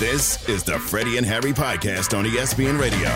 This is the Freddie and Harry podcast on ESPN Radio.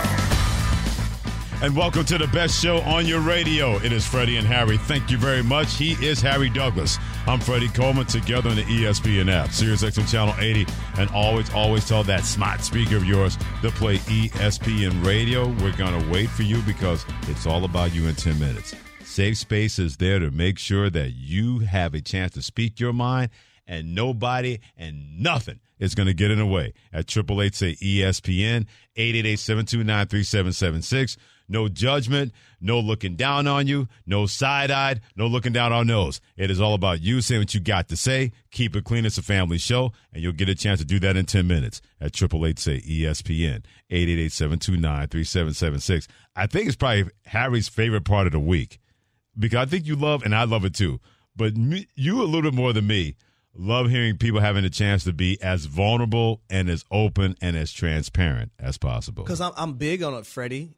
And welcome to the best show on your radio. It is Freddie and Harry. Thank you very much. He is Harry Douglas. I'm Freddie Coleman, together on the ESPN app, Sirius XM Channel 80, and always, always tell that smart speaker of yours to play ESPN Radio. We're going to wait for you because it's all about you in 10 minutes. Safe Space is there to make sure that you have a chance to speak your mind and nobody and nothing is going to get in the way. At 888 say ESPN, 888 729 3776. No judgment, no looking down on you, no side eyed, no looking down our nose. It is all about you saying what you got to say. Keep it clean. It's a family show, and you'll get a chance to do that in 10 minutes at 888 say ESPN, 888 729 3776. I think it's probably Harry's favorite part of the week because I think you love, and I love it too, but me, you a little bit more than me love hearing people having a chance to be as vulnerable and as open and as transparent as possible. Because I'm, I'm big on it, Freddie.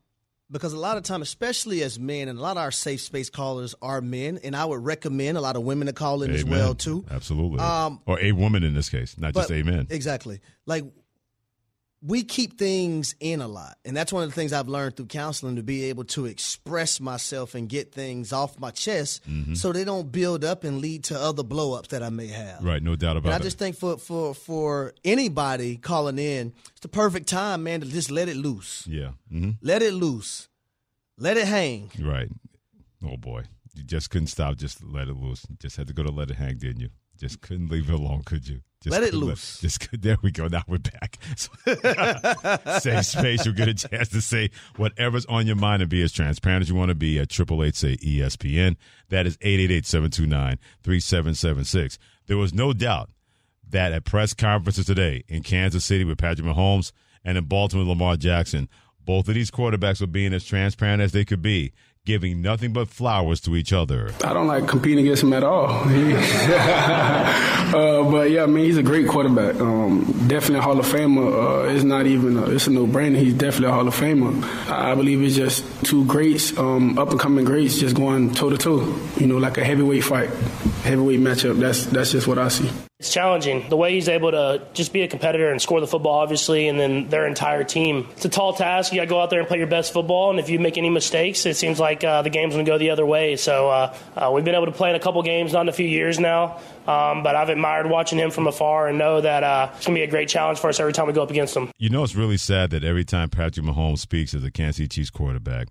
Because a lot of time, especially as men, and a lot of our safe space callers are men, and I would recommend a lot of women to call in Amen. as well too. Absolutely, Um, or a woman in this case, not just But- a man. Exactly. Like we keep things in a lot. And that's one of the things I've learned through counseling to be able to express myself and get things off my chest Mm-hmm. so they don't build up and lead to other blow ups that I may have. Right, no doubt about And I it. I just think for, for for anybody calling in, it's the perfect time, man, to just let it loose. yeah, hmm Let it loose. Let it hang. right. Oh boy, you just couldn't stop. Just let it loose. Just had to go to let it hang, didn't you? Just couldn't leave it alone, could you? Just Let it loose. just there we go. Now we're back. Safe space. You'll get a chance to say whatever's on your mind and be as transparent as you want to be at triple eight say ESPN. That is 888-729-3776. There was no doubt that at press conferences today in Kansas City with Patrick Mahomes and in Baltimore with Lamar Jackson, both of these quarterbacks were being as transparent as they could be, giving nothing but flowers to each other. I don't like competing against him at all. Uh, but yeah, I mean, he's a great quarterback. Um, definitely a Hall of Famer. Uh, it's not even, a, it's a no-brainer. He's definitely a Hall of Famer. I believe it's just two greats, um, up-and-coming greats, just going toe-to-toe. You know, like a heavyweight fight, heavyweight matchup. That's that's just what I see. It's challenging. The way he's able to just be a competitor and score the football, obviously, and then their entire team. It's a tall task. You got to go out there and play your best football, and if you make any mistakes, it seems like uh, the game's going to go the other way. So uh, uh, we've been able to play in a couple games, not in a few years now, um, but I've admired watching him from afar and know that uh, it's going to be a great challenge for us every time we go up against him. You know, it's really sad that every time Patrick Mahomes speaks as a Kansas City Chiefs quarterback,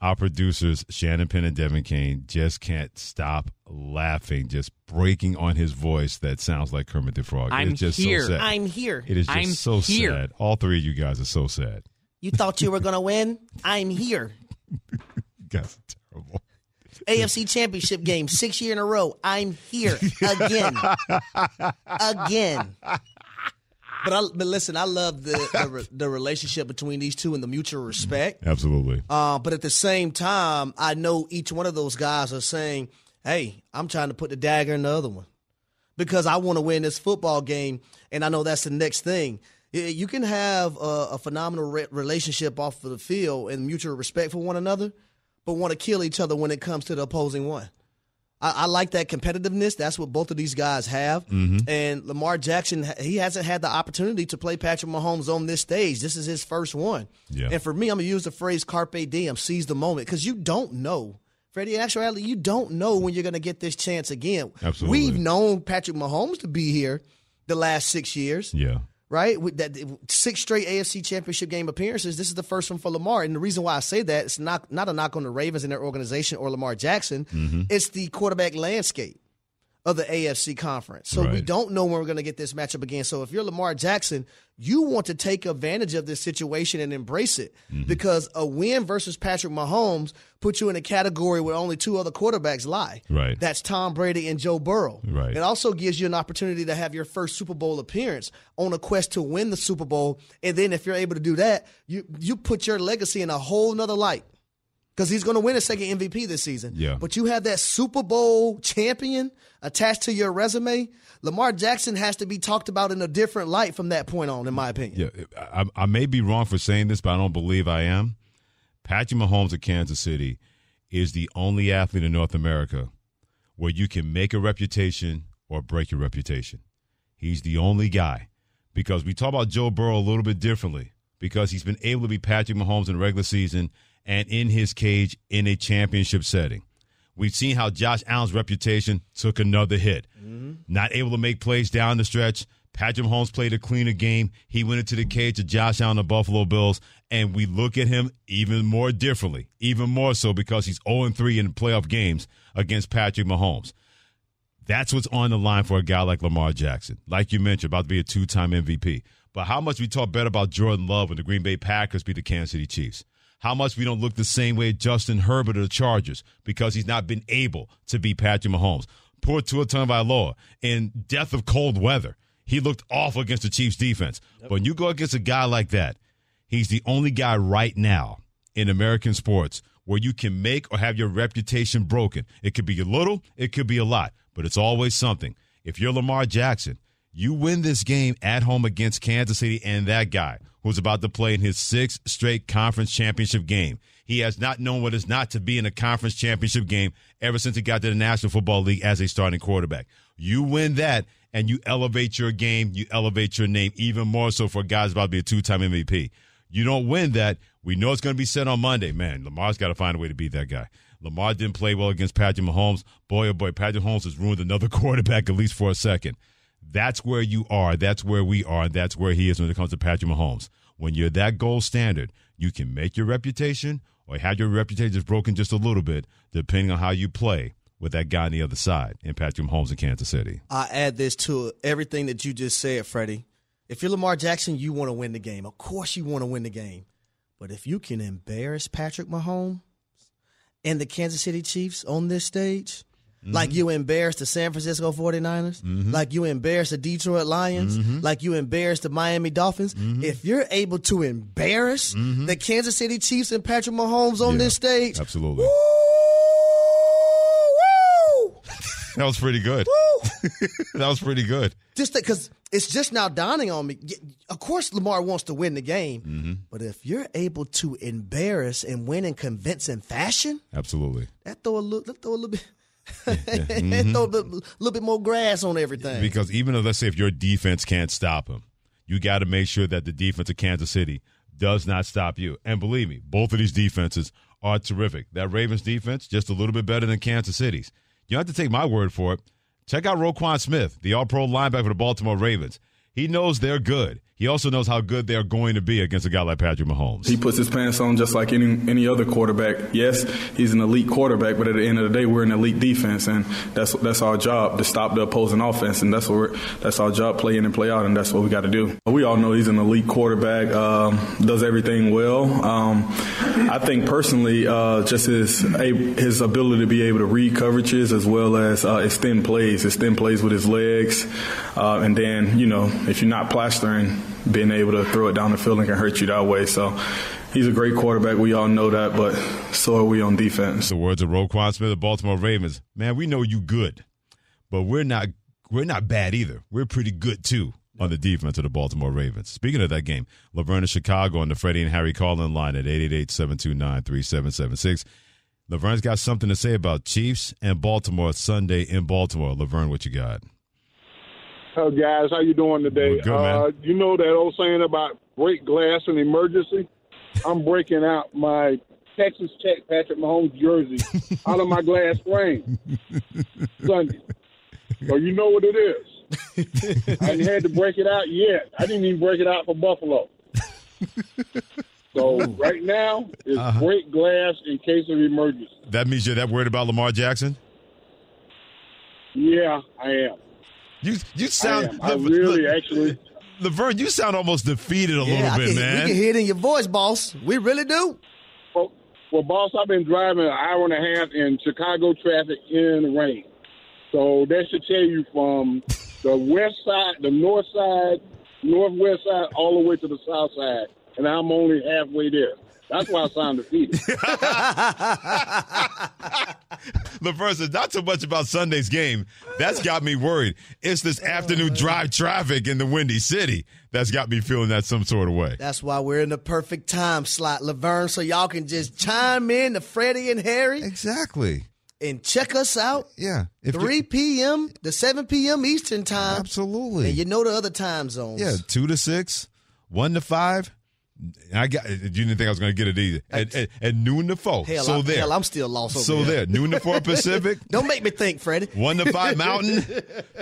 our producers, Shannon Penn and Devin Kane, just can't stop laughing, just breaking on his voice that sounds like Kermit the Frog. I'm it's just here. so sad. I'm here. it is just I'm so here. sad. All three of you guys are so sad. You thought you were gonna win? I'm here. Guys are terrible. AFC Championship game, six year in a row. I'm here again, again. But I, but listen, I love the, the the relationship between these two and the mutual respect. Absolutely. Uh, but at the same time, I know each one of those guys are saying, "Hey, I'm trying to put the dagger in the other one because I want to win this football game, and I know that's the next thing." You can have a, a phenomenal re- relationship off of the field and mutual respect for one another, but want to kill each other when it comes to the opposing one. I, I like that competitiveness. That's what both of these guys have. Mm-hmm. And Lamar Jackson, he hasn't had the opportunity to play Patrick Mahomes on this stage. This is his first one. Yeah. And for me, I'm gonna use the phrase "carpe diem," seize the moment, because you don't know. Freddie, in actuality, you don't know when you're gonna get this chance again. Absolutely. We've known Patrick Mahomes to be here the last six years Yeah. Right? With that six straight AFC Championship game appearances. This is the first one for Lamar, and the reason why I say that it's not not a knock on the Ravens and their organization or Lamar Jackson. Mm-hmm. It's the quarterback landscape of the AFC conference. So we don't know when we're going to get this matchup again. So if you're Lamar Jackson, you want to take advantage of this situation and embrace it Mm-hmm. because a win versus Patrick Mahomes puts you in a category where only two other quarterbacks lie. Right. That's Tom Brady and Joe Burrow. Right. It also gives you an opportunity to have your first Super Bowl appearance on a quest to win the Super Bowl. And then if you're able to do that, you you put your legacy in a whole nother light. Because he's going to win a second MVP this season. Yeah. But you have that Super Bowl champion attached to your resume. Lamar Jackson has to be talked about in a different light from that point on, in my opinion. Yeah, I, I may be wrong for saying this, but I don't believe I am. Patrick Mahomes of Kansas City is the only athlete in North America where you can make a reputation or break your reputation. He's the only guy because we talk about Joe Burrow a little bit differently because he's been able to be Patrick Mahomes in the regular season and in his cage in a championship setting. We've seen how Josh Allen's reputation took another hit. Mm-hmm. Not able to make plays down the stretch. Patrick Mahomes played a cleaner game. He went into the cage of Josh Allen, the Buffalo Bills, and we look at him even more differently, even more so because he's 0 3 in playoff games against Patrick Mahomes. That's what's on the line for a guy like Lamar Jackson. Like you mentioned, about to be a two time MVP. But how much we talk better about Jordan Love when the Green Bay Packers beat the Kansas City Chiefs? How much we don't look the same way Justin Herbert of the Chargers because he's not been able to beat Patrick Mahomes. Poor Tua Tagovailoa in death of cold weather. He looked awful against the Chiefs defense. Yep. But when you go against a guy like that, he's the only guy right now in American sports where you can make or have your reputation broken. It could be a little, it could be a lot but it's always something. If you're Lamar Jackson, you win this game at home against Kansas City and that guy who's about to play in his sixth straight conference championship game. He has not known what it's not to be in a conference championship game ever since he got to the National Football League as a starting quarterback. You win that and you elevate your game, you elevate your name even more so for guys about to be a two time MVP. You don't win that. We know it's going to be said on Monday. Man, Lamar's got to find a way to beat that guy. Lamar didn't play well against Patrick Mahomes. Boy, oh boy, Patrick Mahomes has ruined another quarterback at least for a second. That's where you are. That's where we are. That's where he is when it comes to Patrick Mahomes. When you're that gold standard, you can make your reputation or have your reputation just broken just a little bit, depending on how you play with that guy on the other side in Patrick Mahomes in Kansas City. I add this to everything that you just said, Freddie. If you're Lamar Jackson, you want to win the game. Of course, you want to win the game. But if you can embarrass Patrick Mahomes, and the Kansas City Chiefs on this stage, mm-hmm. like you embarrassed the San Francisco 49ers, mm-hmm. like you embarrassed the Detroit Lions, mm-hmm. like you embarrassed the Miami Dolphins, mm-hmm. if you're able to embarrass mm-hmm. the Kansas City Chiefs and Patrick Mahomes on yeah, this stage, absolutely. Woo, that was pretty good. that was pretty good. Just because it's just now dawning on me. Of course, Lamar wants to win the game, mm-hmm. but if you're able to embarrass and win in convincing fashion, absolutely, that throw a little, throw a little bit. mm-hmm. throw a little, little bit more grass on everything. Because even if let's say if your defense can't stop him, you got to make sure that the defense of Kansas City does not stop you. And believe me, both of these defenses are terrific. That Ravens defense just a little bit better than Kansas City's. You have to take my word for it. Check out Roquan Smith, the all pro linebacker for the Baltimore Ravens. He knows they're good. He also knows how good they're going to be against a guy like Patrick Mahomes. He puts his pants on just like any any other quarterback. Yes, he's an elite quarterback, but at the end of the day, we're an elite defense, and that's that's our job to stop the opposing offense, and that's what that's our job, play in and play out, and that's what we got to do. We all know he's an elite quarterback, um, does everything well. Um, I think personally, uh, just his his ability to be able to read coverages as well as uh, extend plays, extend plays with his legs, uh, and then you know if you're not plastering being able to throw it down the field and can hurt you that way. So he's a great quarterback. We all know that, but so are we on defense. The words of Roquan Smith of Baltimore Ravens. Man, we know you good, but we're not we're not bad either. We're pretty good too on the defense of the Baltimore Ravens. Speaking of that game, Laverne of Chicago on the Freddie and Harry calling line at 888-729-3776. Laverne's got something to say about Chiefs and Baltimore Sunday in Baltimore. Laverne, what you got? Uh, guys, how you doing today? Good, uh, you know that old saying about break glass in emergency? I'm breaking out my Texas Tech Patrick Mahomes jersey out of my glass frame Sunday. So you know what it is. I hadn't had to break it out yet. I didn't even break it out for Buffalo. So right now, it's uh-huh. break glass in case of emergency. That means you're that worried about Lamar Jackson? Yeah, I am. You you sound I, I really actually Laverne, you sound almost defeated a yeah, little bit, can, man. We can hear it in your voice, boss. We really do. Well, well, boss, I've been driving an hour and a half in Chicago traffic in the rain. So that should tell you from the west side, the north side, northwest side, all the way to the south side, and I'm only halfway there. That's why I sound defeated. the first is not so much about Sunday's game. That's got me worried. It's this afternoon drive traffic in the Windy City that's got me feeling that some sort of way. That's why we're in the perfect time slot, Laverne, so y'all can just chime in to Freddie and Harry. Exactly. and check us out. Yeah. If 3 p.m. to 7 p.m. Eastern time. Absolutely. And you know the other time zones. Yeah, two to six, one to five. I got. You didn't think I was going to get it either. At, at, at noon to four. Hell, so I'm, there. hell, I'm still lost over so here. there. Noon to four Pacific. Don't make me think, Freddie. One to five Mountain,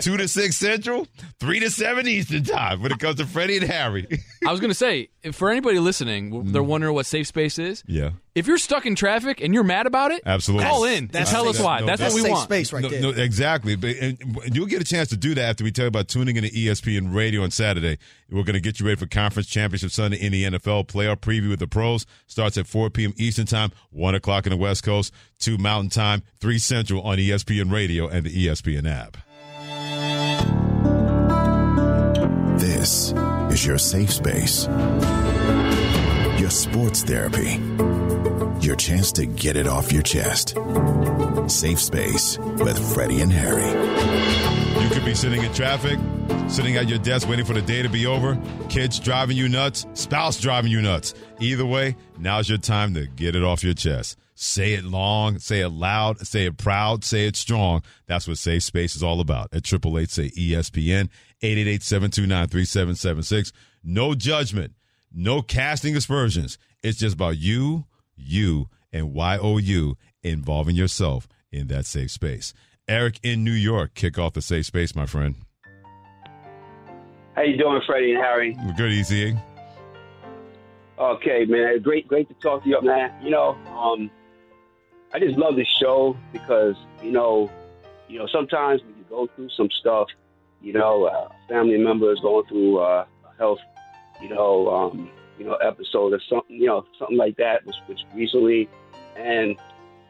two to six Central, three to seven Eastern time. When it comes to Freddie and Harry. I was going to say, for anybody listening, they're mm. wondering what safe space is. yeah, If you're stuck in traffic and you're mad about it, absolutely. call in and that's tell safe- us why. no, that's, that's what we want. space right no, there. no, exactly. But and you'll get a chance to do that after we tell you about tuning in to E ESPN Radio on Saturday. We're going to get you ready for Conference Championship Sunday in the NFL. Playoff preview with the pros starts at 4 p.m. Eastern Time, 1 o'clock in the West Coast, 2 Mountain Time, 3 Central on ESPN Radio and the ESPN app. This is your safe space. Your sports therapy. Your chance to get it off your chest. Safe space with Freddie and Harry. You could be sitting in traffic, sitting at your desk waiting for the day to be over, kids driving you nuts, spouse driving you nuts. Either way, now's your time to get it off your chest. Say it long, say it loud, say it proud, say it strong. That's what Safe Space is all about. At 888 say ESPN, 888-729-3776. No judgment, no casting aspersions. It's just about you, you, and YOU involving yourself in that safe space. Eric in New York, kick off the safe space, my friend. How you doing, Freddie and Harry? We're good, Easy. Okay, man. Great, great to talk to you, man. You know, um, I just love this show because you know, you know, sometimes when you go through some stuff, you know, uh, family members going through uh, health, you know, um, you know, episode or something, you know, something like that, which, which recently, and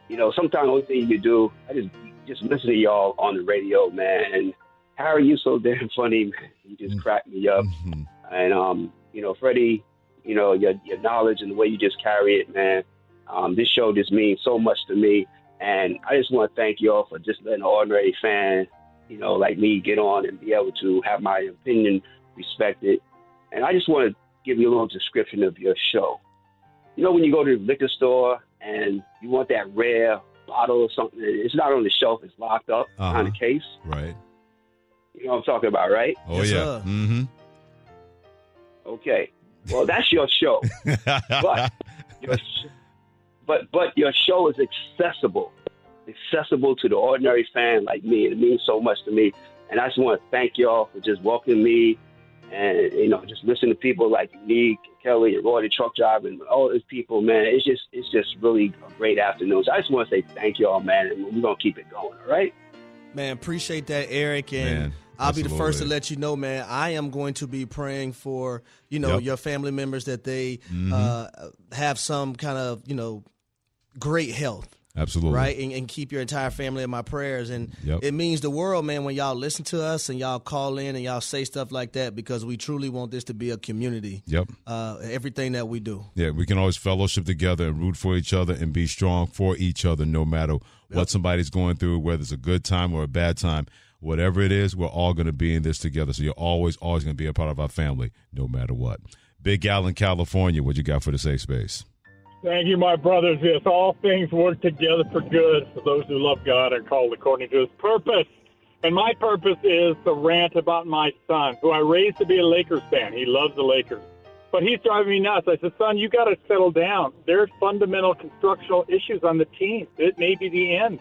you know, sometimes the only thing you do, I just just listen to y'all on the radio, man. And Harry, you so damn funny, man. You just crack me up. Mhm. And um, you know, Freddie, you know, your your knowledge and the way you just carry it, man. Um, this show just means so much to me. And I just want to thank y'all for just letting an ordinary fan, you know, like me get on and be able to have my opinion respected. And I just want to give you a little description of your show. You know, when you go to the liquor store and you want that rare bottle or something, it's not on the shelf, it's locked up behind Uh-huh. the case. Right. You know what I'm talking about, right? Oh, Yes, yeah. sir. Mm-hmm. Okay. Well, that's your show. but your sh- but but your show is accessible, accessible to the ordinary fan like me. It means so much to me, and I just want to thank y'all for just welcoming me, and you know, just listening to people like Unique, Kelly, and Roy, the truck driver, and all these people. Man, it's just it's just really a great afternoon. So I just want to say thank y'all, man, and we're gonna keep it going. All right. Man, appreciate that, Eric. And Man, I'll be the first to let you know, man, I am going to be praying for, you know, Yep. your family members that they Mhm. uh, have some kind of, you know, great health. Absolutely. Right, and, and keep your entire family in my prayers, and Yep. it means the world, man. When y'all listen to us and y'all call in and y'all say stuff like that, because we truly want this to be a community. Yep. Uh, everything that we do. Yeah, we can always fellowship together and root for each other and be strong for each other no matter what somebody's going through, whether it's a good time or a bad time. Whatever it is, we're all going to be in this together. So you're always, always going to be a part of our family no matter what. Big Al in California, what you got for the safe space? Thank you, my brothers. Yes, all things work together for good for those who love God and called according to his purpose. And my purpose is to rant about my son, who I raised to be a Lakers fan. He loves the Lakers. But he's driving me nuts. I said, son, you got to settle down. There's fundamental constructional issues on the team. It may be the end.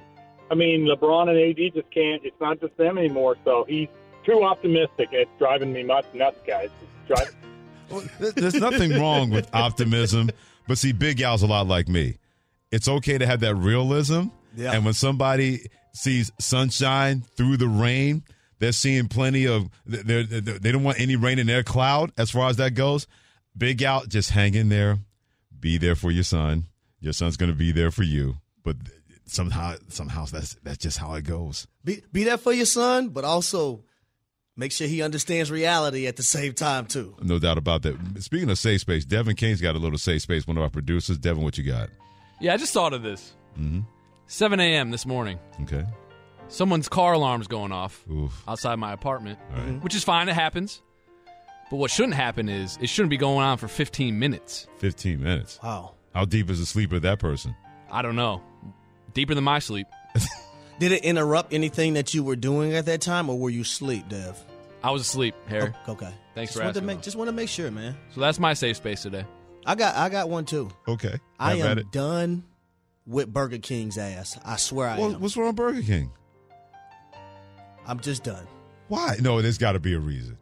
I mean, LeBron and AD just can't, it's not just them anymore. So he's too optimistic. It's driving me nuts, nuts guys. Driving. Well, There's nothing wrong with optimism, but see, Big Al's a lot like me. It's okay to have that realism, Yeah. and when somebody sees sunshine through the rain, they're seeing plenty of. They're, they're, they don't want any rain in their cloud. As far as that goes, Big Al, just hang in there, be there for your son. Your son's going to be there for you, but somehow, somehow that's that's just how it goes. Be be there for your son, but also make sure he understands reality at the same time too. No doubt about that. Speaking of safe space, Devin Kane's got a little safe space. One of our producers, Devin, what you got? Yeah, I just thought of this. Mm-hmm. 7 a.m. this morning. Okay. Someone's car alarm's going off Oof. outside my apartment, All right. which is fine. It happens. But what shouldn't happen is it shouldn't be going on for 15 minutes. 15 minutes. Wow. How deep is the sleep of that person? I don't know. Deeper than my sleep. Did it interrupt anything that you were doing at that time, or were you asleep, Dev? I was asleep, Harry. Oh, okay. Thanks just for asking. To make, just want to make sure, man. So that's my safe space today. I got I got one too. Okay. I Have at am it. done with Burger King's ass. I swear I Well, am. what's wrong with Burger King? I'm just done. Why? No, there's got to be a reason.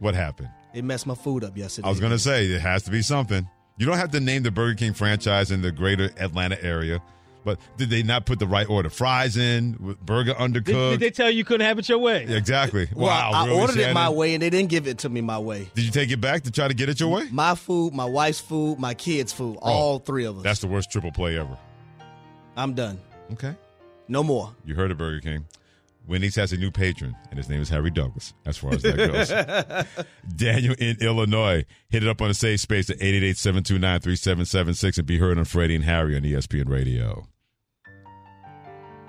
What happened? It messed my food up yesterday. I was going to say it has to be something. You don't have to name the Burger King franchise in the greater Atlanta area, but did they not put the right order? Fries in, with burger undercooked. did they tell you you couldn't have it your way? exactly. Well, wow. I really, ordered it my way, and they didn't give it to me my way. Did you take it back to try to get it your way? My food, my wife's food, my kids' food, oh, all three of us. That's the worst triple play ever. I'm done. Okay. No more. You heard of Burger King. Wendy's has a new patron, and his name is Harry Douglas, as far as that goes. Daniel in Illinois. Hit it up on the safe space at 888-729-3776 and be heard on Freddie and Harry on ESPN Radio.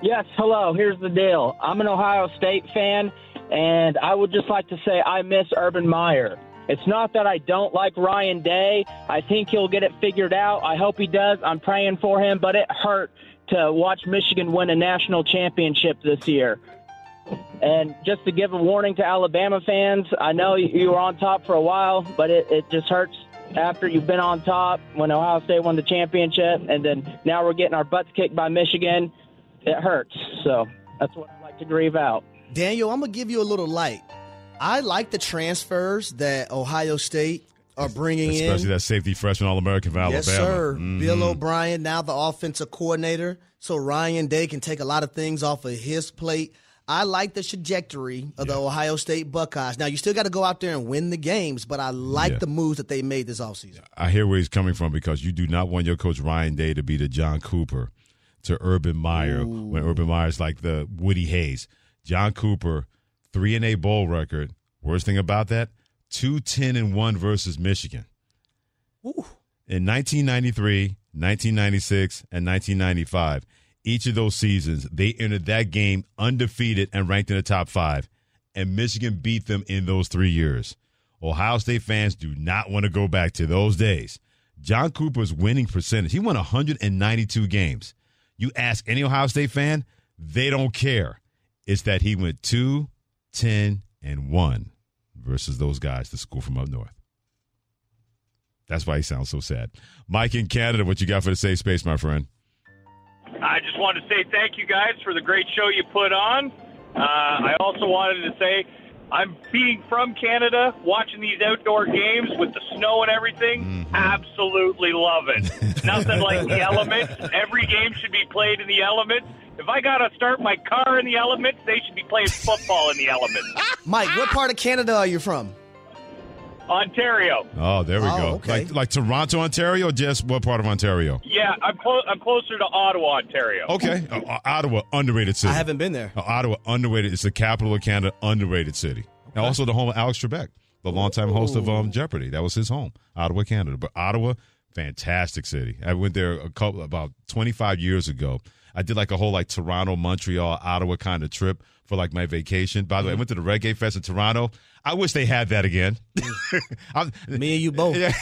Yes, hello. Here's the deal. I'm an Ohio State fan, and I would just like to say I miss Urban Meyer. It's not that I don't like Ryan Day. I think he'll get it figured out. I hope he does. I'm praying for him, but it hurt to watch Michigan win a national championship this year. And just to give a warning to Alabama fans, I know you were on top for a while, but it, it just hurts after you've been on top when Ohio State won the championship, and then now we're getting our butts kicked by Michigan. It hurts. So that's what I like to grieve out. Daniel, I'm gonna give you a little light. I like the transfers that Ohio State are bringing Especially in. Especially that safety freshman All-American for Alabama. Yes, sir. Mhm. Bill O'Brien, now the offensive coordinator. So Ryan Day can take a lot of things off of his plate. I like the trajectory of the Ohio State Buckeyes. Now, you still got to go out there and win the games, but I like Yeah. the moves that they made this offseason. I hear where he's coming from because you do not want your coach Ryan Day to be the John Cooper to Urban Meyer when Urban Meyer's like the Woody Hayes. John Cooper, three and a bowl record. Worst thing about that, two ten and one versus Michigan. In 1993, 1996, and 1995, each of those seasons, they entered that game undefeated and ranked in the top five. And Michigan beat them in those three years. Ohio State fans do not want to go back to those days. John Cooper's winning percentage, he won 192 games. You ask any Ohio State fan, they don't care. It's that he went 2, 10, and 1 versus those guys, the school from up north. That's why he sounds so sad. Mike in Canada, what you got for the safe space, my friend? I just wanted to say thank you guys for the great show you put on. Uh, I also wanted to say I'm being from Canada, watching these outdoor games with the snow and everything. Mm-hmm. Absolutely love it. Nothing like the elements. Every game should be played in the elements. If I got to start my car in the elements, they should be playing football in the elements. Mike, what part of Canada are you from? Ontario. Oh, there we Oh, go. okay. Like like Toronto, Ontario, or just what part of Ontario? Yeah, I'm, clo- I'm closer to Ottawa, Ontario. Okay. Uh, uh, Ottawa, underrated city. I haven't been there. Uh, Ottawa, underrated. It's the capital of Canada, underrated city. And also the home of Alex Trebek, the longtime host of um, Jeopardy. That was his home, Ottawa, Canada. But Ottawa, fantastic city. I went there a couple about 25 years ago. I did like a whole like Toronto, Montreal, Ottawa kind of trip for like my vacation. By the way, I went to the Reggae Fest in Toronto. I wish they had that again. Me and you both. Yeah.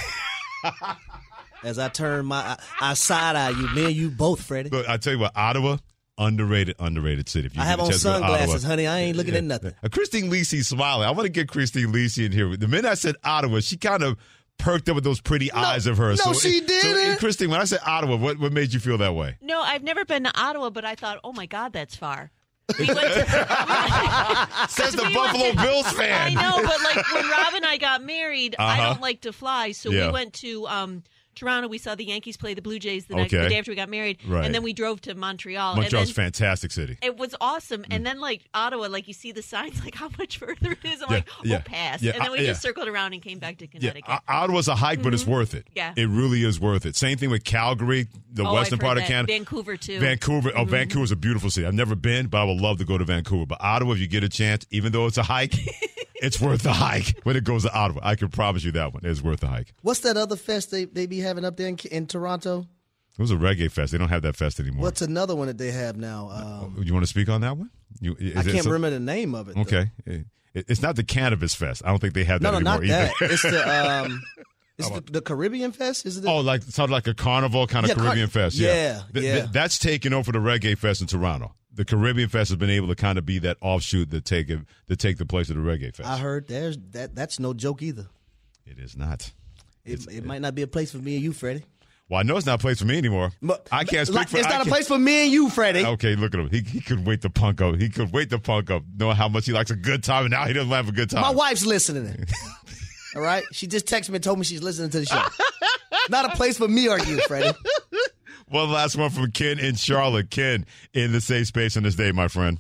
As I turn my, I, I side eye you. Me and you both, Freddie. But I tell you what, Ottawa, underrated, underrated city. If you I have a on chance to go to sunglasses, Ottawa. honey. I ain't looking Yeah. at nothing. Uh, Christine Lisi smiling. I want to get Christine Lisi in here. The minute I said Ottawa, she kind of perked up with those pretty eyes of hers. no, so, she didn't. Christine, when I said Ottawa, what, what made you feel that way? No, I've never been to Ottawa, but I thought, oh my God, that's far. We went to, Says the we Buffalo to- Bills fan. I know, but like when Rob and I got married, I Uh-huh. don't like to fly, so Yeah. we went to um, Toronto. We saw the Yankees play the Blue Jays the next Okay. the day after we got married, Right. and then we drove to Montreal. Montreal's and then, fantastic city. It was awesome, and then like Ottawa, like you see the signs, like how much further it is. I'm Yeah, like, oh, yeah, pass, yeah, and then we uh, just yeah. circled around and came back to Yeah, Connecticut. O- Ottawa's a hike, but it's worth it. Yeah. It really is worth it. Same thing with Calgary, the Oh, western part of that. Canada. Vancouver too. Vancouver. Oh, Mhm. Vancouver's a beautiful city. I've never been, but I would love to go to Vancouver. But Ottawa, if you get a chance, even though it's a hike, it's worth the hike when it goes to Ottawa. I can promise you that one is worth the hike. What's that other fest they, they be having up there in, in Toronto? It was a reggae fest. They don't have that fest anymore. What's another one that they have now? Um, you want to speak on that one? You, I can't some- remember the name of it. Okay, It- it's not the cannabis fest. I don't think they have No, that no, anymore not either. that. It's the um, it's the, the Caribbean Fest. Is it? The, oh, like sounds like a carnival kind of Yeah, car- Caribbean fest. yeah, Th- yeah. th- that's taking over the reggae fest in Toronto. The Caribbean Fest has been able to kind of be that offshoot to take it, to take the place of the Reggae Fest. I heard there's that. That's no joke either. it is not. It, it might not be a place for me and you, Freddie. Well, I know it's not a place for me anymore. I can't speak Like, for. it's not a place for me and you, Freddie. Okay, look at him. He, he could wait to punk up. He could wait to punk up, knowing how much he likes a good time, and now he doesn't have a good time. My wife's listening. All right, she just texted me and told me she's listening to the show. not a place for me or you, Freddie. One last one from Ken in Charlotte. Ken in the safe space on this day, my friend.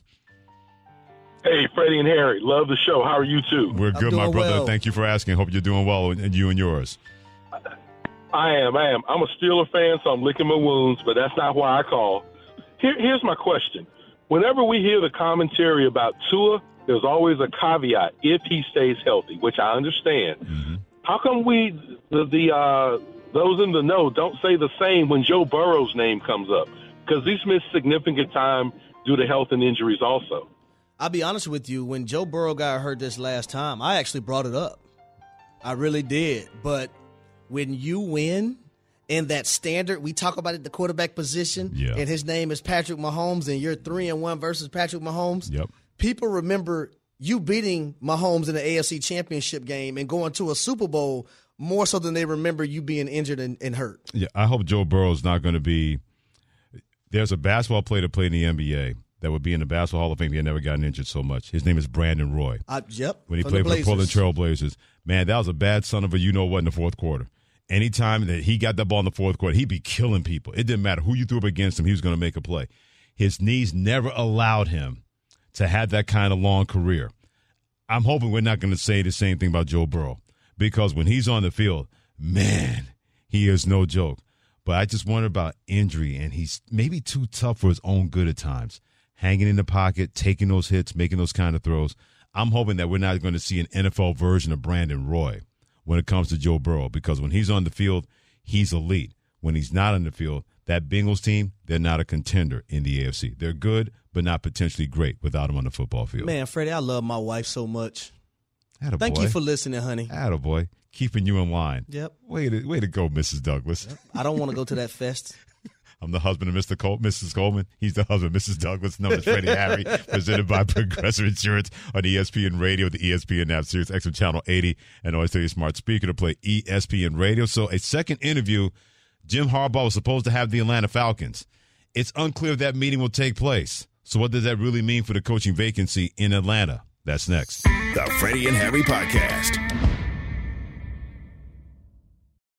Hey, Freddie and Harry, love the show. How are you two? We're good, my brother. Thank you for asking. Hope you're doing well, and you and yours. I am. I am. I'm a Steeler fan, so I'm licking my wounds, but that's not why I call. Here, here's my question. Whenever we hear the commentary about Tua, there's always a caveat if he stays healthy, which I understand. How come we, the, the uh, those in the know, don't say the same when Joe Burrow's name comes up? Because he's missed significant time due to health and injuries also. I'll be honest with you. When Joe Burrow got hurt this last time, I actually brought it up. I really did. But when you win in that standard, we talk about it, the quarterback position, Yeah. and his name is Patrick Mahomes, and you're three and one versus Patrick Mahomes. Yep. People remember you beating Mahomes in the AFC Championship game and going to a Super Bowl more so than they remember you being injured and, and hurt. Yeah, I hope Joe Burrow is not going to be. There's a basketball player to play in the NBA that would be in the Basketball Hall of Fame. He had never gotten injured so much. His name is Brandon Roy. I, yep. when he played the for the Portland Blazers. Trailblazers. Man, that was a bad son of a you know what in the fourth quarter. Anytime that he got that ball in the fourth quarter, he'd be killing people. It didn't matter who you threw up against him, he was going to make a play. His knees never allowed him to have that kind of long career. I'm hoping we're not going to say the same thing about Joe Burrow because when he's on the field, man, he is no joke. But I just wonder about injury, and he's maybe too tough for his own good at times. Hanging in the pocket, taking those hits, making those kind of throws. I'm hoping that we're not going to see an NFL version of Brandon Roy when it comes to Joe Burrow because when he's on the field, he's elite. When he's not on the field, that Bengals team, they're not a contender in the AFC. They're good, but not potentially great without him on the football field. Man, Freddie, I love my wife so much. Attaboy. Thank you for listening, honey. Attaboy. Keeping you in line. Yep. Way to, way to go, Mrs. Douglas. I don't want to go to that fest. I'm the husband of Mr. Col- Mrs. Coleman. He's the husband of Mrs. Douglas. Known as Freddie Harry. Presented by Progressive Insurance on ESPN Radio, the ESPN app, Sirius XM Channel 80, and always tell your smart speaker to play ESPN Radio. So a second interview, Jim Harbaugh was supposed to have the Atlanta Falcons. It's unclear if that meeting will take place. So what does that really mean for the coaching vacancy in Atlanta? That's next. The Freddie and Harry Podcast.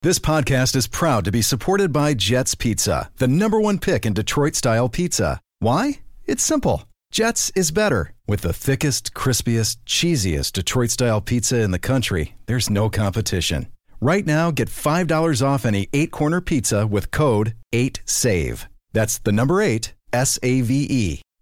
This podcast is proud to be supported by Jets Pizza, the number one pick in Detroit style pizza. Why? It's simple. Jets is better. With the thickest, crispiest, cheesiest Detroit style pizza in the country, there's no competition. Right now, get $5 off any eight corner pizza with code 8SAVE. That's the number eight, S A V E.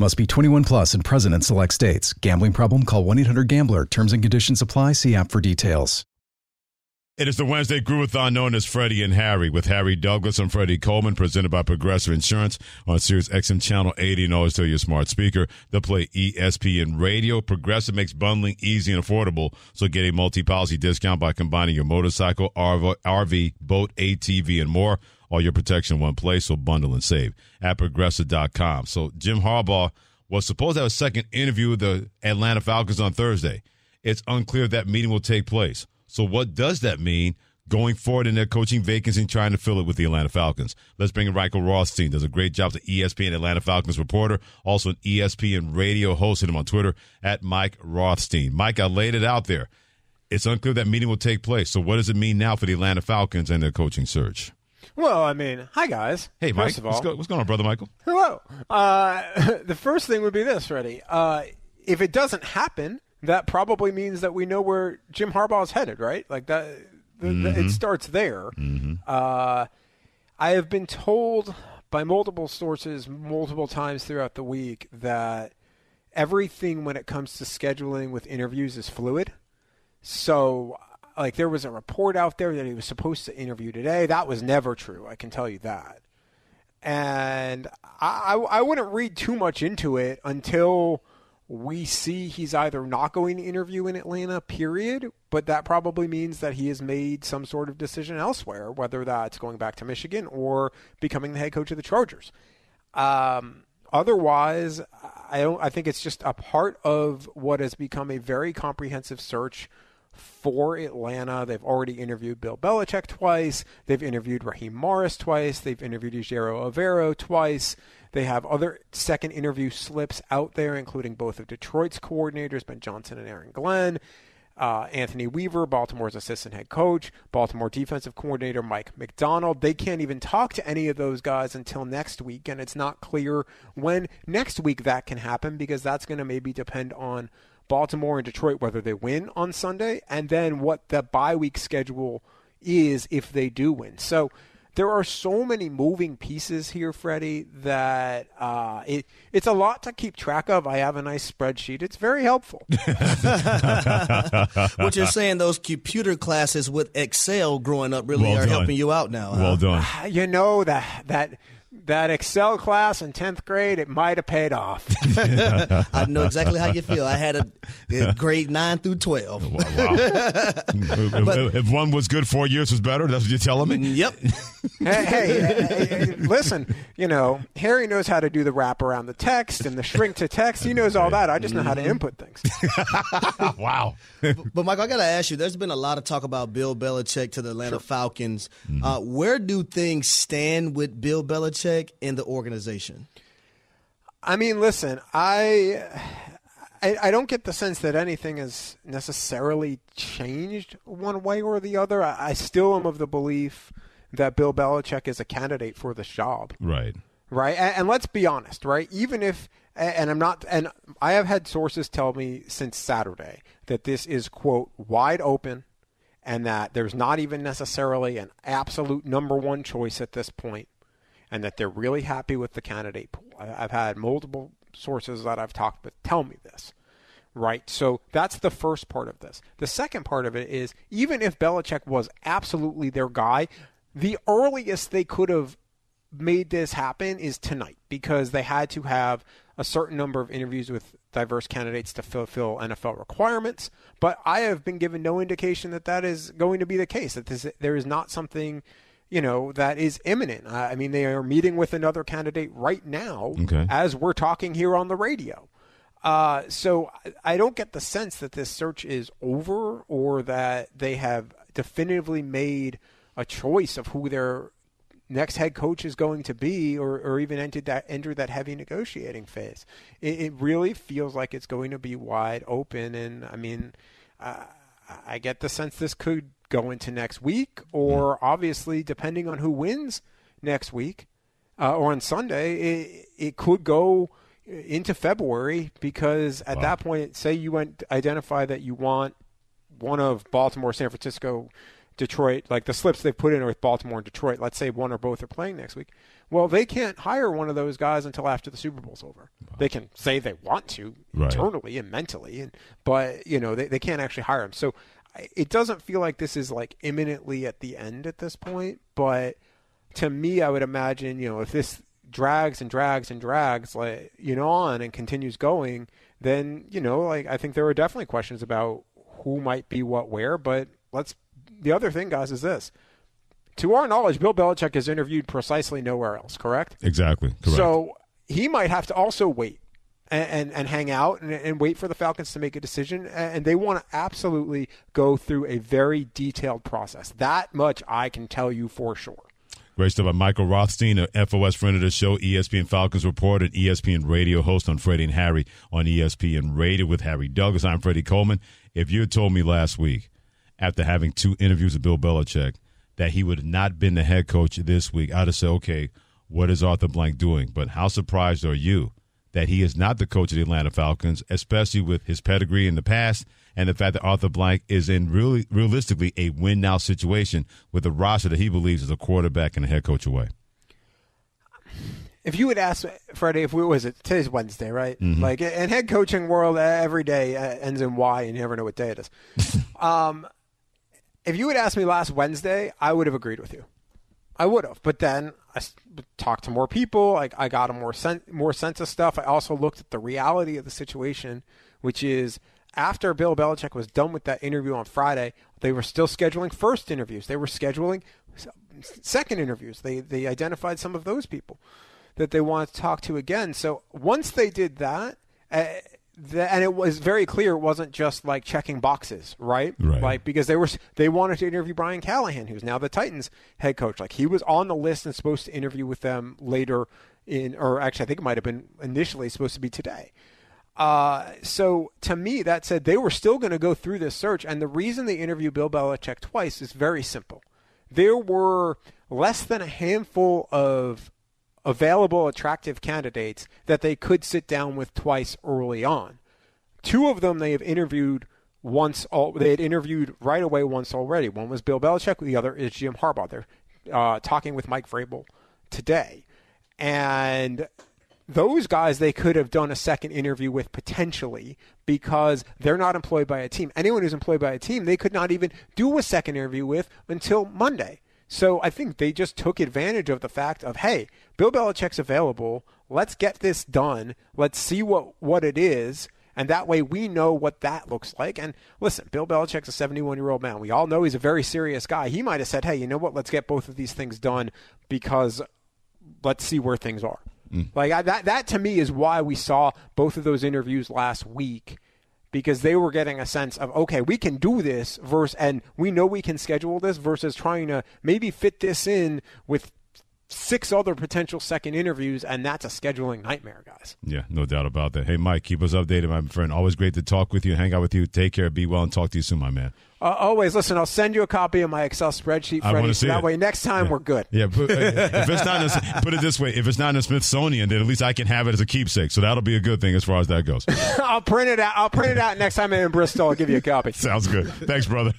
Must be 21 plus and present in select states. Gambling problem? Call 1 800 Gambler. Terms and conditions apply. See app for details. It is the Wednesday Groovathon known as Freddie and Harry with Harry Douglas and Freddie Coleman, presented by Progressive Insurance on Sirius XM Channel 80 and always tell your smart speaker to play ESPN Radio. Progressive makes bundling easy and affordable, so get a multi-policy discount by combining your motorcycle, RV, boat, ATV, and more. All your protection in one place, so bundle and save at progressive.com. So Jim Harbaugh was supposed to have a second interview with the Atlanta Falcons on Thursday. It's unclear that meeting will take place. So what does that mean going forward in their coaching vacancy and trying to fill it with the Atlanta Falcons? Let's bring in Michael Rothstein. Does a great job as an ESPN Atlanta Falcons reporter, also an ESPN radio host. Hit him on Twitter at Mike Rothstein. Mike, I laid it out there. It's unclear that meeting will take place. So what does it mean now for the Atlanta Falcons and their coaching search? Well, I mean, hi guys. Hey, Mike. First of all, what's, go- what's going on, brother Michael? hello. Uh, the first thing would be this, Freddie. Uh, if it doesn't happen, that probably means that we know where Jim Harbaugh is headed, right? Like that, the, the, Mm-hmm. it starts there. Uh, I have been told by multiple sources multiple times throughout the week that everything when it comes to scheduling with interviews is fluid. So, like, there was a report out there that he was supposed to interview today. That was never true. I can tell you that. And I, I, wouldn't read too much into it until we see he's either not going to interview in Atlanta, period, but that probably means that he has made some sort of decision elsewhere, whether that's going back to Michigan or becoming the head coach of the Chargers. Um, otherwise, I don't. I think it's just a part of what has become a very comprehensive search for Atlanta. They've already interviewed Bill Belichick twice. They've interviewed Raheem Morris twice. They've interviewed Ujero Avero twice. They have other second interview slips out there, including both of Detroit's coordinators, Ben Johnson and Aaron Glenn. Uh, Anthony Weaver, Baltimore's assistant head coach, Baltimore defensive coordinator Mike Macdonald. They can't even talk to any of those guys until next week, and it's not clear when next week that can happen because that's going to maybe depend on Baltimore and Detroit whether they win on Sunday, and then what the bye week schedule is if they do win. So there are so many moving pieces here, Freddie, that uh, it, it's a lot to keep track of. I have a nice spreadsheet. It's very helpful. what you're saying, those computer classes with Excel growing up really Well are done. helping you out now. Well huh? done. you know that that that Excel class in tenth grade, it might have paid off. I know exactly how you feel. I had a, a grade nine through twelve. if, if one was good, four years was better. That's what you're telling me. Yep. hey, hey, hey, hey, listen, you know, Harry knows how to do the wrap around the text and the shrink to text. He knows all that. I just know how to input things. wow. But Michael, I got to ask you. There's been a lot of talk about Bill Belichick to the Atlanta Falcons. Uh, where do things stand with Bill Belichick in the organization? I mean, listen, I, I I don't get the sense that anything has necessarily changed one way or the other. I, I still am of the belief that Bill Belichick is a candidate for this job. Right. right? And, and let's be honest, right? Even if, and I'm not, and I have had sources tell me since Saturday that this is quote wide open, and that there's not even necessarily an absolute number one choice at this point, and that they're really happy with the candidate pool. I've had multiple sources that I've talked with tell me this. Right. So that's the first part of this. The second part of it is even if Belichick was absolutely their guy, the earliest they could have made this happen is tonight because they had to have a certain number of interviews with diverse candidates to fulfill NFL requirements. But I have been given no indication that that is going to be the case. That this, there is not something, you know, that is imminent. I mean, they are meeting with another candidate right now Okay. as we're talking here on the radio. Uh, so I- don't get the sense that this search is over or that they have definitively made a choice of who their next head coach is going to be or, or even entered that entered that heavy negotiating phase. It, it really feels like it's going to be wide open and I mean uh, I get the sense this could go into next week or obviously depending on who wins next week uh, or on Sunday it, it could go into February because at that point say you went identify that you want one of Baltimore, San Francisco, Detroit, like the slips they've put in with Baltimore and Detroit, let's say one or both are playing next week. Well, they can't hire one of those guys until after the Super Bowl's over. They can say they want to Right. internally and mentally, and but you know they, they can't actually hire him. So it doesn't feel like this is like imminently at the end at this point. But to me, I would imagine you know if this drags and drags and drags like you know on and continues going, then you know like I think there are definitely questions about who might be what where. But let's the other thing, guys, is this. To our knowledge, Bill Belichick is interviewed precisely nowhere else, correct? Exactly. Correct. So he might have to also wait and, and, hang out and, and wait for the Falcons to make a decision. And they want to absolutely go through a very detailed process. That much I can tell you for sure. Great stuff by Michael Rothstein, a FOS friend of the show, ESPN Falcons report, and ESPN radio host on Freddie and Harry on ESPN Radio with Harry Douglas. I'm Freddie Coleman. If you had told me last week, after having two interviews with Bill Belichick, that he would have not been the head coach this week, I'd have said, okay, what is Arthur Blank doing? But how surprised are you that he is not the coach of the Atlanta Falcons, especially with his pedigree in the past and the fact that Arthur Blank is in really realistically a win now situation with a roster that he believes is a quarterback and a head coach away. If you would ask Freddie, if we was it today's Wednesday, right? Mhm. Like in head coaching world, uh, every day uh, ends in Y, and you never know what day it is. um, if you had asked me last Wednesday, I would have agreed with you. I would have, but then I talked to more people. I, I got a more sen- more sense of stuff. I also looked at the reality of the situation, which is after Bill Belichick was done with that interview on Friday, they were still scheduling first interviews. They were scheduling second interviews. They they identified some of those people that they wanted to talk to again. So once they did that, uh, the, and it was very clear it wasn't just like checking boxes, right? Right. Like because they were they wanted to interview Brian Callahan, who's now the Titans head coach. Like he was on the list and supposed to interview with them later in, or actually I think it might have been initially supposed to be today. Uh, so to me, that said they were still going to go through this search, and the reason they interviewed Bill Belichick twice is very simple. There were less than a handful of available attractive candidates that they could sit down with twice early on. Two of them they have interviewed once. All, they had interviewed right away once already. One was Bill Belichick. The other is Jim Harbaugh. They're uh, talking with Mike Vrabel today, and those guys they could have done a second interview with potentially because they're not employed by a team. Anyone who's employed by a team, they could not even do a second interview with until Monday. So I think they just took advantage of the fact of, hey, Bill Belichick's available. Let's get this done. Let's see what, what it is. And that way we know what that looks like. And listen, Bill Belichick's a 71 year old man. We all know he's a very serious guy. He might have said, hey, you know what? Let's get both of these things done because let's see where things are. Mm. Like I, that, that to me is why we saw both of those interviews last week because they were getting a sense of okay, we can do this versus and we know we can schedule this versus trying to maybe fit this in with six other potential second interviews and that's a scheduling nightmare, guys. Yeah, no doubt about that. Hey, Mike, keep us updated, my friend. Always great to talk with you, hang out with you. Take care, be well, and talk to you soon, my man. Uh, always listen. I'll send you a copy of my Excel spreadsheet, I Freddie. So that it. way, next time we're good. Yeah, put, if it's not, put it this way: if it's not in the Smithsonian, then at least I can have it as a keepsake. So that'll be a good thing as far as that goes. I'll print it out. I'll print it out next time I'm in Bristol. I'll give you a copy. Sounds good. Thanks, brother.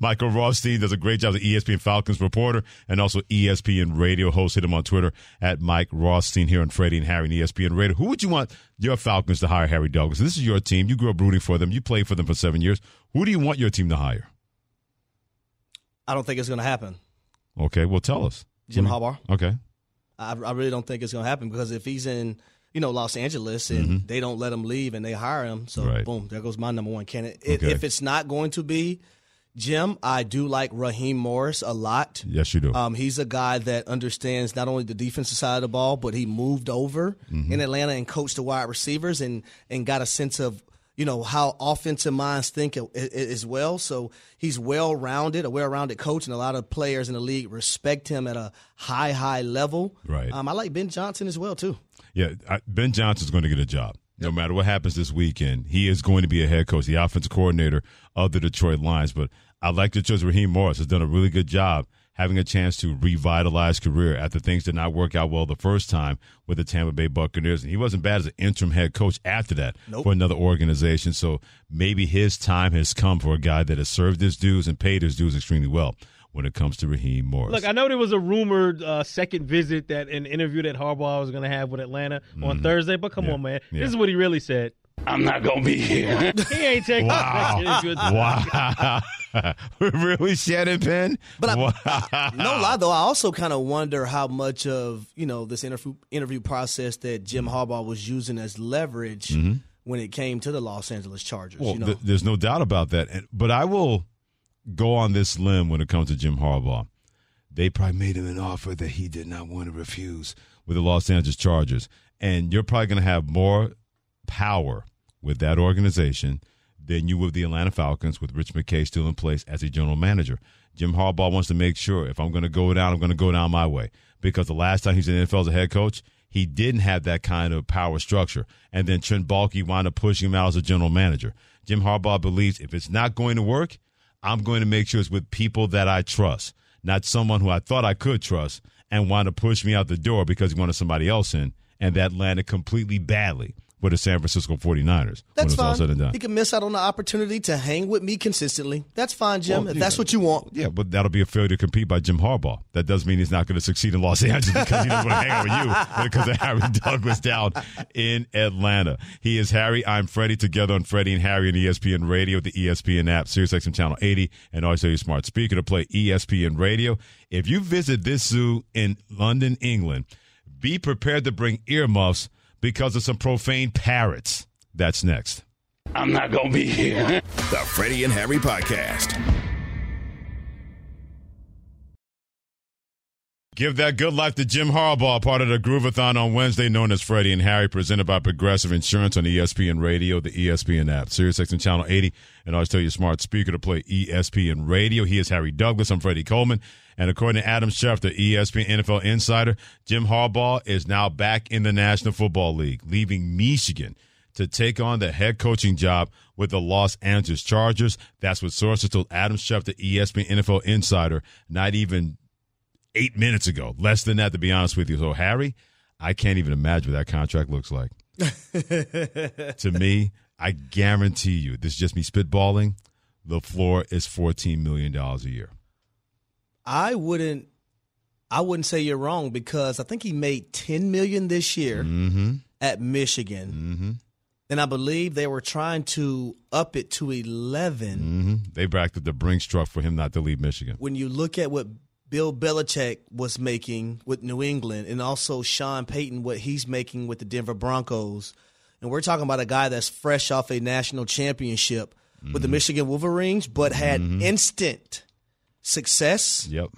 Michael Rothstein does a great job as E ESPN Falcons reporter and also ESPN radio host. Hit him on Twitter at Mike Rothstein here on Freddie and Harry and ESPN Radio. Who would you want your Falcons to hire, Harry Douglas? This is your team. You grew up rooting for them. You played for them for seven years. Who do you want your team to hire? I don't think it's going to happen. Okay, well, tell us. Jim Who do you- Harbaugh. Okay. I, I really don't think it's going to happen because if he's in, you know, Los Angeles and they don't let him leave and they hire him, so Mm-hmm. Right. boom, there goes my number one candidate. Okay. if it's not going to be Jim, I do like Raheem Morris a lot. Yes, you do. Um, he's a guy that understands not only the defensive side of the ball, but he moved over Mm-hmm. in Atlanta and coached the wide receivers and and got a sense of you know how offensive minds think as well. So he's well rounded, a well rounded coach, and a lot of players in the league respect him at a high high level. Right. Um, I like Ben Johnson as well too. Yeah, I, Ben Johnson's going to get a job. No matter what happens this weekend, he is going to be a head coach, the offensive coordinator of the Detroit Lions. But I like the choice. Raheem Morris has done a really good job having a chance to revitalize career after things did not work out well the first time with the Tampa Bay Buccaneers. And he wasn't bad as an interim head coach after that Nope. for another organization. So maybe his time has come for a guy that has served his dues and paid his dues extremely well when it comes to Raheem Morris. Look, I know there was a rumored uh, second visit that an interview that Harbaugh was going to have with Atlanta on Thursday, but come on, man, Yeah. this is what he really said. I'm not gonna be here. He ain't taking Wow. a interview. wow. really, Shannon Penn? But I, Wow. no lie though, I also kind of wonder how much of you know this interview interview process that Jim Harbaugh was using as leverage Mhm. when it came to the Los Angeles Chargers. Well, you know, th- there's no doubt about that. But I will go on this limb when it comes to Jim Harbaugh. They probably made him an offer that he did not want to refuse with the Los Angeles Chargers. And you're probably going to have more power with that organization than you with the Atlanta Falcons with Rich McKay still in place as a general manager. Jim Harbaugh wants to make sure if I'm going to go down, I'm going to go down my way. Because the last time he was in the NFL as a head coach, he didn't have that kind of power structure. And then Trent Baalke wound up pushing him out as a general manager. Jim Harbaugh believes if it's not going to work, I'm going to make sure it's with people that I trust, not someone who I thought I could trust and want to push me out the door because he wanted somebody else in and that landed completely badly for the San Francisco 49ers That's when it's all fine. said and done. He can miss out on the opportunity to hang with me consistently. That's fine, Jim. Well, if yeah. that's what you want. Yeah, but that'll be a failure to compete by Jim Harbaugh. That does mean he's not going to succeed in Los Angeles because he doesn't want to hang out with you because of Harry Douglas down in Atlanta. He is Harry. I'm Freddie. Together on Freddie and Harry and ESPN Radio, with the ESPN app, SiriusXM Channel 80, and also your smart speaker to play ESPN Radio. If you visit this zoo in London, England, be prepared to bring earmuffs because of some profane parrots. That's next. I'm not going to be here. The Freddie and Harry Podcast. Give that good life to Jim Harbaugh, part of the Groovathon on Wednesday, known as Freddie and Harry, presented by Progressive Insurance on ESPN Radio, the ESPN app, SiriusXM Channel 80, and I always tell your smart speaker to play ESPN Radio. He is Harry Douglas. I'm Freddie Coleman. And according to Adam Schefter, E ESPN NFL insider, Jim Harbaugh is now back in the National Football League, leaving Michigan to take on the head coaching job with the Los Angeles Chargers. That's what sources told Adam Schefter, ESPN NFL insider, not even eight minutes ago. Less than that, to be honest with you. So, Harry, I can't even imagine what that contract looks like. to me, I guarantee you, this is just me spitballing. The floor is $14 million a year. I wouldn't. I wouldn't say you're wrong because I think he made ten million this year Mm-hmm. at Michigan, Mm-hmm. and I believe they were trying to up it to eleven. Mm-hmm. They backed up the Brinks truck for him not to leave Michigan. When you look at what Bill Belichick was making with New England, and also Sean Payton what he's making with the Denver Broncos, and we're talking about a guy that's fresh off a national championship with the Michigan Wolverines, but had instant success Yep.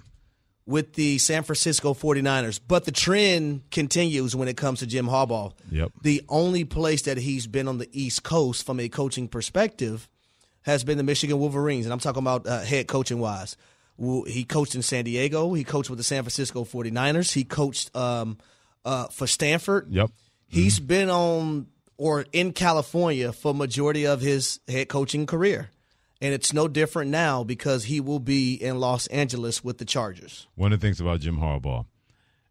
with the San Francisco 49ers. But the trend continues when it comes to Jim Harbaugh. Yep. The only place that he's been on the East Coast from a coaching perspective has been the Michigan Wolverines. And I'm talking about uh, head coaching wise. He coached in San Diego. He coached with the San Francisco 49ers. He coached um, uh, for Stanford. Yep. He's been on or in California for majority of his head coaching career. And it's no different now because he will be in Los Angeles with the Chargers. One of the things about Jim Harbaugh,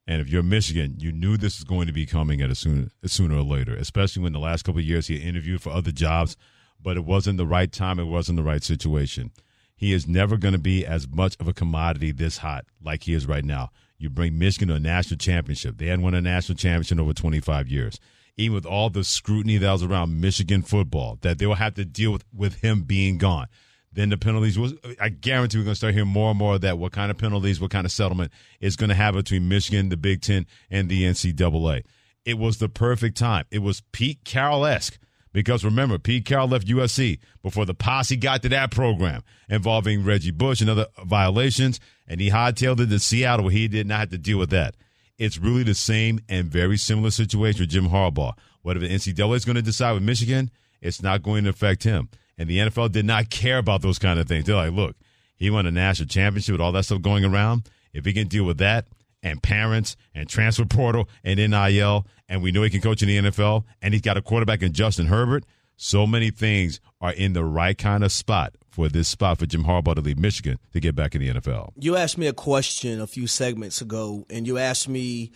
and if you're Michigan, you knew this was going to be coming at a sooner, sooner or later, especially when the last couple of years he interviewed for other jobs, but it wasn't the right time, it wasn't the right situation. He is never going to be as much of a commodity this hot like he is right now. You bring Michigan to a national championship. They hadn't won a national championship in over 25 years. Even with all the scrutiny that was around Michigan football, that they will have to deal with with him being gone. Then the penalties was I guarantee we're going to start hearing more and more of that. What kind of penalties, what kind of settlement is going to have between Michigan, the Big Ten, and the NCAA. It was the perfect time. It was Pete Carroll esque because remember, Pete Carroll left USC before the posse got to that program involving Reggie Bush and other violations, and he hightailed it to Seattle where he did not have to deal with that. It's really the same and very similar situation with Jim Harbaugh. Whatever the NCAA is going to decide with Michigan, it's not going to affect him. And the NFL did not care about those kind of things. They're like, look, he won a national championship with all that stuff going around. If he can deal with that and parents and transfer portal and NIL, and we know he can coach in the NFL, and he's got a quarterback in Justin Herbert, so many things are in the right kind of spot for this spot for Jim Harbaugh to leave Michigan to get back in the NFL. You asked me a question a few segments ago, and you asked me,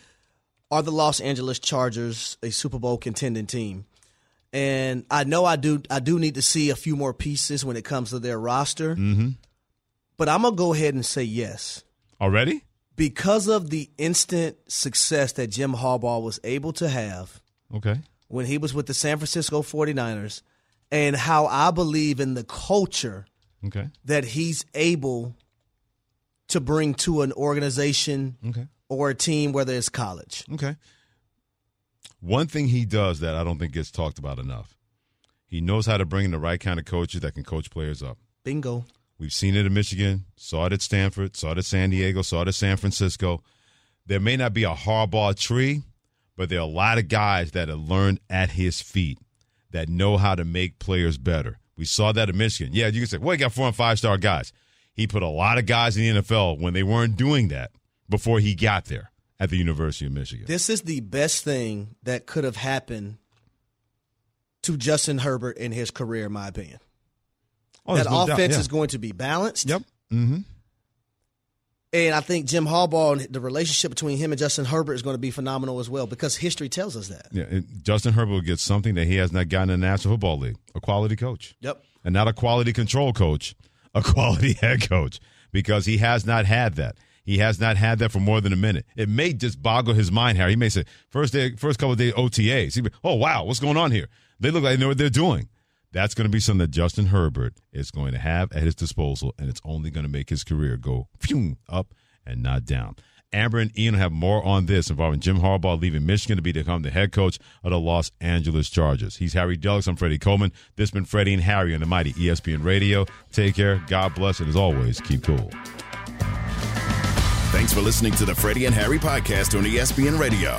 "Are the Los Angeles Chargers a Super Bowl contending team?" And I know I do. I do need to see a few more pieces when it comes to their roster, Mm-hmm. but I'm gonna go ahead and say yes Already? Because of the instant success that Jim Harbaugh was able to have Okay. when he was with the San Francisco 49ers, and how I believe in the culture Okay. that he's able to bring to an organization Okay. or a team, whether it's college. Okay. One thing he does that I don't think gets talked about enough. He knows how to bring in the right kind of coaches that can coach players up. Bingo. We've seen it in Michigan, saw it at Stanford, saw it at San Diego, saw it at San Francisco. There may not be a Harbaugh tree, but there are a lot of guys that have learned at his feet that know how to make players better. We saw that at Michigan. Yeah, you can say, well, he got four and five star guys. He put a lot of guys in the NFL when they weren't doing that before he got there at the University of Michigan. This is the best thing that could have happened to Justin Herbert in his career, in my opinion. Oh, that there's no doubt, offense yeah. is going to be balanced. Yep. Mm-hmm. And I think Jim Harbaugh and the relationship between him and Justin Herbert is going to be phenomenal as well because history tells us that. Yeah, Justin Herbert will get something that he has not gotten in the National Football League: a quality coach. Yep. And not a quality control coach, a quality head coach, because he has not had that. He has not had that for more than a minute. It may just boggle his mind, Harry. He may say, first day, first couple of days OTAs. He'd be, oh wow, what's going on here? They look like they know what they're doing. That's going to be something that Justin Herbert is going to have at his disposal, and it's only going to make his career go phew, up and not down. Amber and Ian have more on this involving Jim Harbaugh leaving Michigan to become the head coach of the Los Angeles Chargers. He's Harry Douglas. I'm Freddie Coleman. This has been Freddie and Harry on the mighty ESPN Radio. Take care. God bless. And as always, keep cool. Thanks for listening to the Freddie and Harry podcast on ESPN Radio.